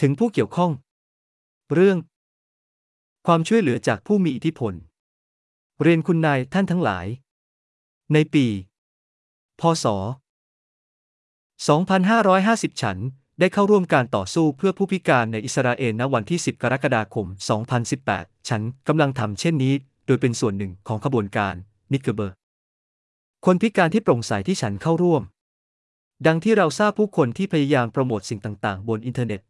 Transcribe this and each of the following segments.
ถึงผู้เกี่ยวข้อง เรื่อง ความช่วยเหลือจากผู้มีอิทธิพล เรียนคุณนายท่านทั้งหลาย ในปี พศ 2550 ฉันได้เข้าร่วมการต่อสู้เพื่อผู้พิการในอิสราเอลณวันที่ 10 กรกฎาคม 2018 ฉันกำลังทำเช่นนี้ โดยเป็นส่วนหนึ่งของขบวนการนิกเกเบอร์ คนพิการที่โปร่งใสที่ฉันเข้าร่วม ดังที่เราทราบผู้คนที่พยายามโปรโมทสิ่งต่าง ๆ บนอินเทอร์เน็ต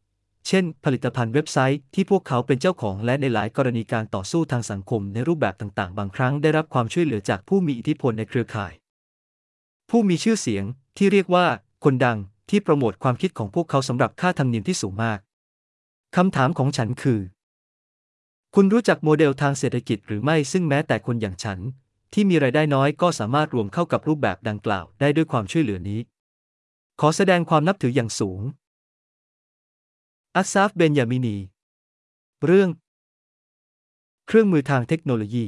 เช่น ผลิตภัณฑ์เว็บไซต์ที่พวกเขาเป็นเจ้าของและในหลายกรณีการต่อสู้ทางสังคมในรูปแบบต่างๆ บางครั้งได้รับความช่วยเหลือจากผู้มีอิทธิพลในเครือข่าย ผู้มีชื่อเสียงที่เรียกว่า คนดังที่โปรโมทความคิดของพวกเขาสำหรับค่าธรรมเนียมที่สูงมากคำถามของฉันคือ คุณรู้จักโมเดลทางเศรษฐกิจหรือไม่ซึ่งแม้แต่คนอย่างฉัน ที่มีรายได้น้อยก็สามารถรวมเข้ากับรูปแบบดังกล่าวได้ด้วยความช่วยเหลือนี้ ขอแสดงความนับถืออย่างสูง อัสซาฟ เบนยามินี เรื่อง เครื่องมือทางเทคโนโลยี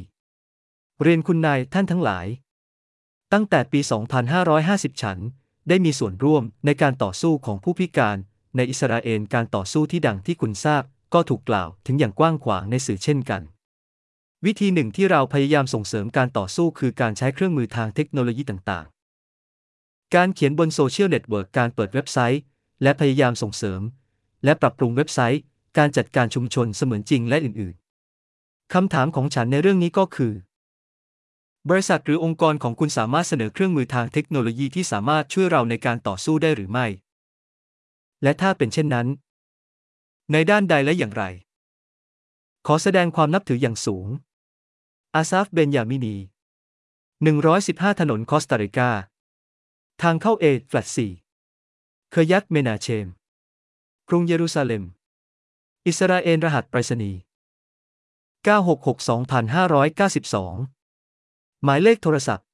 เรียนคุณนายท่านทั้งหลาย ตั้งแต่ปี 2550 ฉัน ได้มีส่วนร่วมในการต่อสู้ของผู้พิการ ในอิสราเอลการต่อสู้ที่ดังที่คุณทราบ ก็ถูกกล่าวถึงอย่างกว้างขวางในสื่อเช่นกัน วิธีหนึ่งที่เราพยายามส่งเสริมการต่อสู้คือการใช้เครื่องมือทางเทคโนโลยีต่างๆ การเขียนบนโซเชียลเน็ตเวิร์กการเปิดเว็บไซต์ และพยายามส่งเสริม และปรับปรุงเว็บไซต์ การจัดการชุมชนเสมือนจริงและอื่นๆ คำถามของฉันในเรื่องนี้ก็คือ บริษัทหรือองค์กรของคุณสามารถเสนอเครื่องมือทางเทคโนโลยีที่สามารถช่วยเราในการต่อสู้ได้หรือไม่ และถ้าเป็นเช่นนั้น ในด้านใดและอย่างไร ขอแสดงความนับถืออย่างสูง อาซาฟ เบนยามินี 115 ถนนคอสตาริกา ทางเข้า A แฟลตสี่คิริยัตเมนาเชม รุงเยรูซาเล็ม อิสราเอลรหัสไปรษณีย์ 966-2592 หมายเลขโทรศัพท์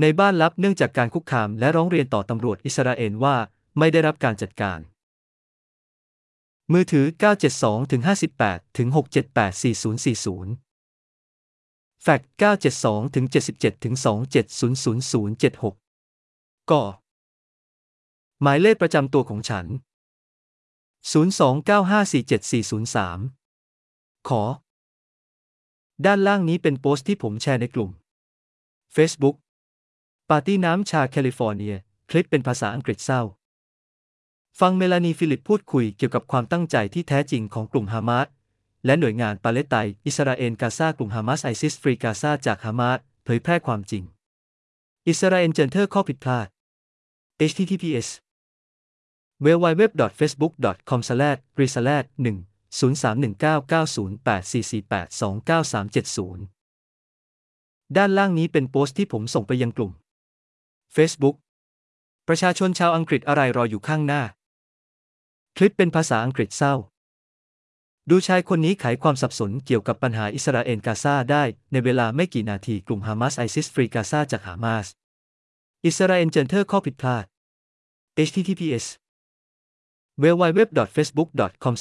ในบ้านลับเนื่องจากการคุกคามและร้องเรียนต่อตำรวจอิสราเอลว่าไม่ได้รับการจัดการ มือถือ 972 58 678 4040แฟกต์972ถึง77ถึง270076ก่อหมายเลขประจำตัวของฉัน 029547403 ขอ ด้านล่างนี้เป็นโพสต์ที่ผมแชร์ในกลุ่ม Facebook ปาร์ตี้น้ำชาแคลิฟอร์เนีย คลิปเป็นภาษาอังกฤษเศร้า ฟังเมลานีฟิลิปพูดคุยเกี่ยวกับความตั้งใจที่แท้จริงของกลุ่มฮามาสและหน่วยงานปาเลสไตน์อิสราเอลกาซากลุ่มฮามาสไอซิสฟรีกาซาจากฮามาสเผยแพร่ความจริง อิสราเอลเจนเทอร์ข้อผิดพลาด https w w w f a c e b o o k c o m r e s l a s 1 0 3 1 9 9 0 8 4 4 8 2 9 3 7 0 ด้านล่างนี้เป็นโพสต์ที่ผมส่งไปยังกลุ่ม Facebook ประชาชนชาวอังกฤษอะไรรออยู่ข้างหน้า คลิปเป็นภาษาอังกฤษเศร้า ดูชายคนนี้ไขความสับสนเกี่ยวกับปัญหาอิสราเอลกาซาได้ในเวลาไม่กี่นาทีกลุ่มฮามาสไอซิสฟรีกาซาจากฮามาส อิสราเอลเจนเทอร์ข้อผิดพลาด https w w w f a c e b o o k c o m r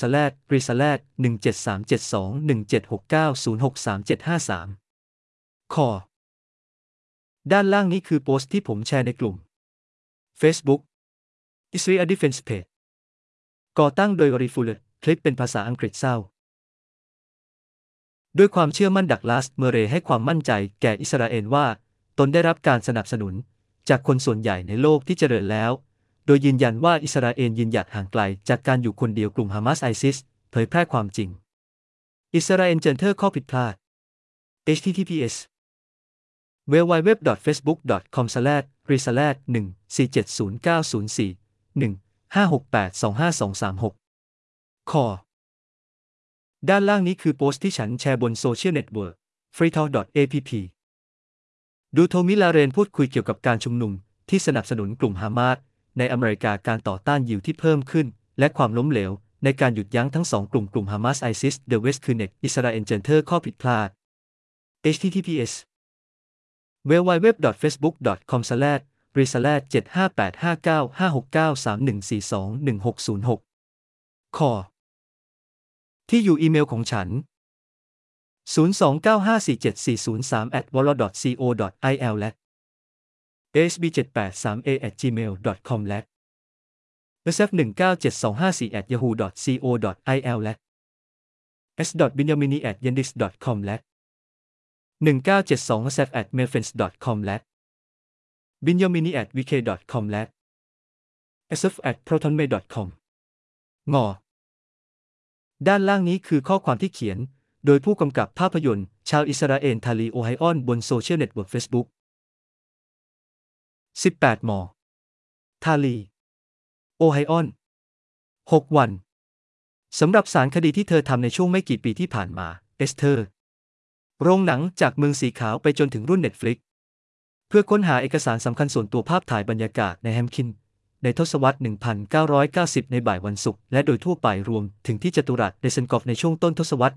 e s l a s 17372 1769 063753ขอด้านล่างนี้คือโพสต์ที่ผมแชร์ในกลุ่ม Facebook Israel Defense Page ก่อตั้งโดยอริฟูเลตคลิปเป็นภาษาอังกฤษเศร้า ด้วยความเชื่อมั่นดักลาสเมเรให้ความมั่นใจแก่อิสราเอลว่า ตนได้รับการสนับสนุน จากคนส่วนใหญ่ในโลกที่เจริญแล้ว โดยยืนยันว่าอิสราเอลยืนหยัดห่างไกลจากการอยู่คนเดียวกลุ่มฮามาสไอซิสเผยแพร่ความจริง อิสราเอลเจนเทอร์ข้อผิดพลาด https w w w f a c e b o o k c o m r e s l a s 1 4 7 0 9 0 4 1 5 6 8 2 5 2 3 6คอด้านล่างนี้คือโพสต์ที่ฉันแชร์บนโซเชียลเน็ตเวิร์ก freetalk.app ดูโทมิลาเรนพูดคุยเกี่ยวกับการชุมนุมที่สนับสนุนกลุ่มฮามาส ในอเมริกาการต่อต้านยิวที่เพิ่มขึ้น และความล้มเหลว ในการหยุดยั้งทั้งสองกลุ่มกลุ่มฮามาสไอซิส the West คือ next อิสราเอลเจนเทอร์ข้อผิดพลาด https w w w f a c e b o o k c o m r e s l a s 75859 569 3142 1606ขอที่อยู่อีเมลของฉัน 029547403 at w a l l a c o il และ sb783a at gmail com และ sf 1 9 7 2 5 4 at yahoo co il และ s binamini at yandex com และ 1972 sf at mailfriends com และ binyamini@vk.com และ sf at protonmail com งอ ด้านล่างนี้คือข้อความที่เขียน โดยผู้กำกับภาพยนตร์ ชาวอิสราเอลทาลีโอไฮออน บนโซเชียลเน็ตเวิร์กเฟซบุ๊ก 18มทาลี โอไฮออน 6 วัน สำหรับสารคดีที่เธอทำในช่วงไม่กี่ปีที่ผ่านมา เอสเธอร์ โรงหนังจากเมืองสีขาวไปจนถึงรุ่น Netflix เพื่อค้นหาเอกสารสำคัญส่วนตัวภาพถ่ายบรรยากาศในแฮมคิน ในทศวรรษ 1990 ในบ่ายวันศุกร์และโดยทั่วไปรวมถึงที่จตุรัสเดเซนกอฟในช่วงต้นทศวรรษ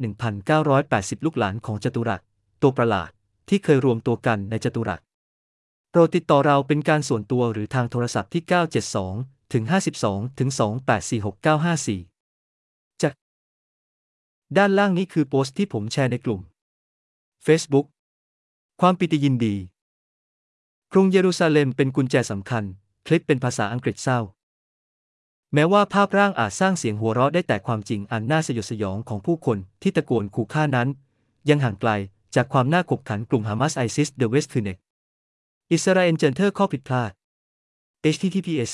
1980 ลูกหลานของจตุรัส ตัวประหลาดที่เคยรวมตัวกันในจตุรัส โปรดติดต่อเราเป็นการส่วนตัวหรือทางโทรศัพท์ที่ 972 ถึง 52 ถึง 2846954จาก ด้านล่างนี้คือโพสต์ที่ผมแชร์ในกลุ่ม Facebook ความปิติยินดี กรุงเยรูซาเล็มเป็นกุญแจสำคัญ คลิปเป็นภาษาอังกฤษเศร้า แม้ว่าภาพร่างอาจสร้างเสียงหัวเราะได้แต่ความจริงอันน่าสยดสยองของผู้คนที่ตะโกนขู่ฆ่านั้น ยังห่างไกลจากความน่าขบขันกลุ่มฮามาสไอซิส the West คือ next อิสราเอลเจนเทอร์ข้อผิดพลาด https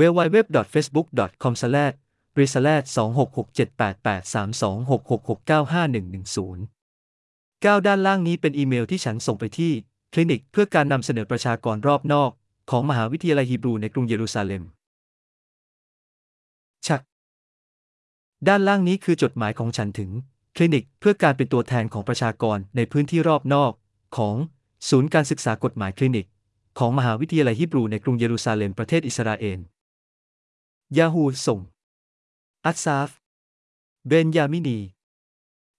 w w w f a c e b o o k c o m r e s l a s 2667883266695110 9 ด้านล่างนี้เป็นอีเมลที่ฉันส่งไปที่ คลินิกเพื่อการนำเสนอประชากรรอบนอก ของมหาวิทยาลัยฮีบรูในกรุงเยรูซาเล็ม ชัก ด้านล่างนี้คือจดหมายของฉันถึง คลินิกเพื่อการเป็นตัวแทนของประชากรในพื้นที่รอบนอก ของ ศูนย์การศึกษากฎหมายคลินิก ของมหาวิทยาลัยฮีบรูในกรุงเยรูซาเล็มประเทศอิสราเอลยาฮูส่ง อัตซาฟ เบนยามินี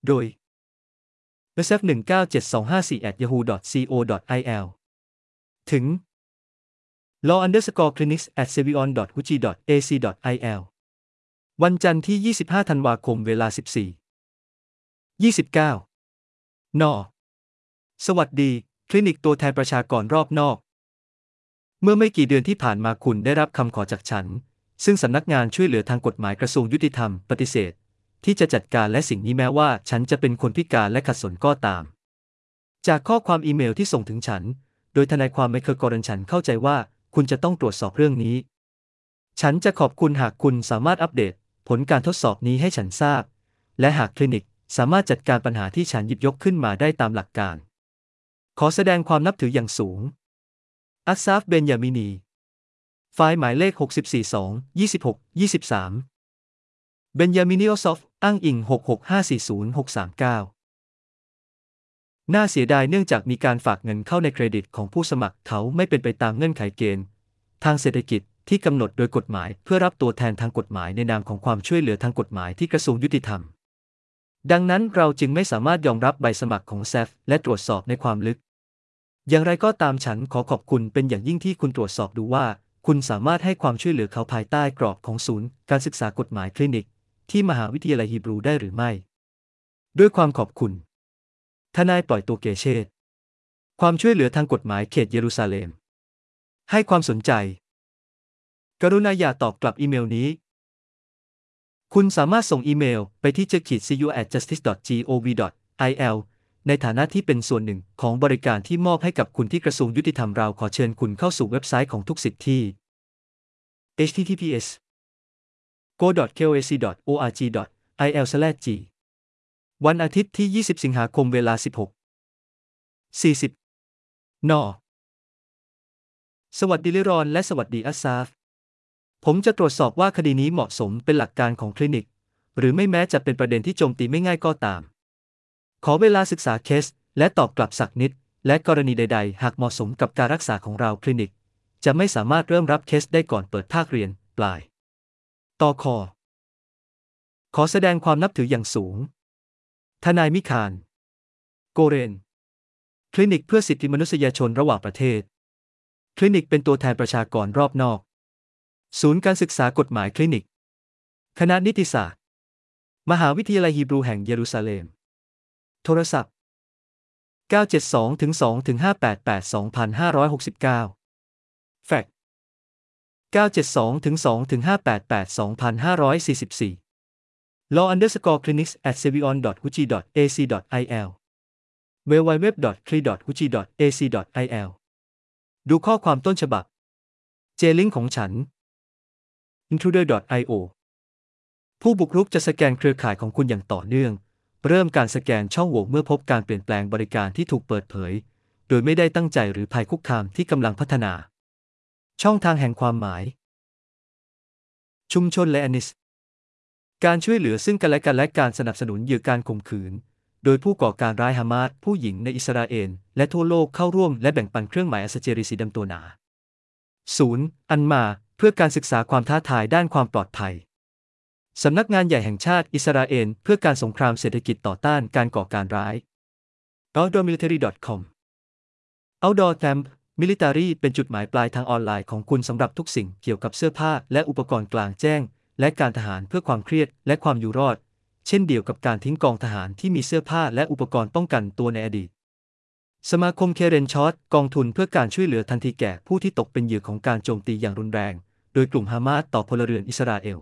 โดย s f 1 9 7 2 5 4 at yahoo co il ถึง law underscore clinics at sevion huji ac il วันจันทร์ที่ 25 ธันวาคมเวลา 14 29 น สวัสดี คลินิกตัวแทนประชากรรอบนอก เมื่อไม่กี่เดือนที่ผ่านมาคุณได้รับคำขอจากฉัน ซึ่งสำนักงานช่วยเหลือทางกฎหมายกระทรวงยุติธรรมปฏิเสธ ที่จะจัดการและสิ่งนี้แม้ว่าฉันจะเป็นคนพิการและขัดสนก็ตาม จากข้อความอีเมลที่ส่งถึงฉัน โดยทนายความไมเคิลกอรันฉันเข้าใจว่าคุณจะต้องตรวจสอบเรื่องนี้ ฉันจะขอบคุณหากคุณสามารถอัปเดต ผลการทดสอบนี้ให้ฉันทราบ และหากคลินิกสามารถจัดการปัญหาที่ฉันหยิบยกขึ้นมาได้ตามหลักการ ขอแสดงความนับถืออย่างสูง อัสซาฟ เบนยามินี ไฟล์หมายเลข 642 26 23 เบนยามินิโอซอฟ อ้างอิง 66540 639 น่าเสียดายเนื่องจากมีการฝากเงินเข้าในเครดิตของผู้สมัครเขาไม่เป็นไปตามเงื่อนไขเกณฑ์ ทางเศรษฐกิจที่กำหนดโดยกฎหมายเพื่อรับตัวแทนทางกฎหมายในนามของความช่วยเหลือทางกฎหมายที่กระทรวงยุติธรรม ดังนั้นเราจึงไม่สามารถยอมรับใบสมัครของแซฟและตรวจสอบในความลึก อย่างไรก็ตามฉันขอขอบคุณเป็นอย่างยิ่งที่คุณตรวจสอบดูว่า คุณสามารถให้ความช่วยเหลือเขาภายใต้กรอบของศูนย์ การศึกษากฎหมายคลินิก ที่มหาวิทยาลัยฮีบรูได้หรือไม่ ด้วยความขอบคุณ ทนายปล่อยตัวเกเชตความช่วยเหลือทางกฎหมายเขตเยรูซาเล็ม ให้ความสนใจ กรุณาอย่าตอบกลับอีเมลนี้ คุณสามารถส่งอีเมลไปที่ j e k i t c u at justice gov il ในฐานะที่เป็นส่วนหนึ่งของบริการที่มอบให้กับคุณที่กระทรวงยุติธรรมเราขอเชิญคุณเข้าสู่เว็บไซต์ของทุกสิทธิที่ https go.koac.org.il/g วันอาทิตย์ที่ 20 สิงหาคมเวลา 16 40 น สวัสดีลิรอน และสวัสดีอัสซาฟ ผมจะตรวจสอบว่าคดีนี้เหมาะสมเป็นหลักการของคลินิก หรือไม่แม้จะเป็นประเด็นที่โจมตีไม่ง่ายก็ตาม ขอเวลาศึกษาเคส และตอบกลับสักนิด และกรณีใด ๆ หากเหมาะสมกับการรักษาของเราคลินิก จะไม่สามารถเริ่มรับเคสได้ก่อนเปิดภาคเรียน ปลาย ต่อคอ ขอแสดงความนับถืออย่างสูง ทนายมิคานโกเรน คลินิกเพื่อสิทธิมนุษยชนระหว่างประเทศ คลินิกเป็นตัวแทนประชากรรอบนอก ศูนย์การศึกษากฎหมายคลินิก คณะนิติศาสตร์ มหาวิทยาลัยฮีบรูแห่งเยรูซาเล็ม โทรศัพท์ 972 2 588 2569 แฟก972ถึง2ถึง588 2544 law underscore clinics at sevion huji ac il www.cli huji ac il ดูข้อความต้นฉบับ เจลิงของฉัน intruder.io ผู้บุกรุกจะสแกนเครือข่ายของคุณอย่างต่อเนื่อง เริ่มการสแกนช่องโหว่เมื่อพบการเปลี่ยนแปลงบริการที่ถูกเปิดเผย โดยไม่ได้ตั้งใจหรือภัยคุกคามที่กำลังพัฒนา ช่องทางแห่งความหมาย ชุมชนและอนิส การช่วยเหลือซึ่งกันและกันและการสนับสนุนเหยื่อการข่มขืน โดยผู้ก่อการร้ายฮามาสผู้หญิงในอิสราเอลและทั่วโลกเข้าร่วมและแบ่งปันเครื่องหมายอัสเจรีสีดำตัวหนา 0. อันมา พื่อการศึกษาความท้าทายด้านความปลอดภัย สำนักงานใหญ่แห่งชาติอิสราเอลเพื่อการสงครามเศรษฐกิจต่อต้านการก่อการร้าย outdoormilitary.com outdoor camp military เป็นจุดหมายปลายทางออนไลน์ของคุณสำหรับทุกสิ่งเกี่ยวกับเสื้อผ้าและอุปกรณ์กลางแจ้ง และการทหารเพื่อความเครียดและความอยู่รอด เช่นเดียวกับการทิ้งกองทหารที่มีเสื้อผ้าและอุปกรณ์ป้องกันตัวในอดีตสมาคมเคเรนชอตกองทุนเพื่อการช่วยเหลือทันทีแก่ผู้ที่ตกเป็นเหยื่อของการโจมตีอย่างรุนแรง โดยกลุ่มฮามาสต่อพลเรือนอิสราเอล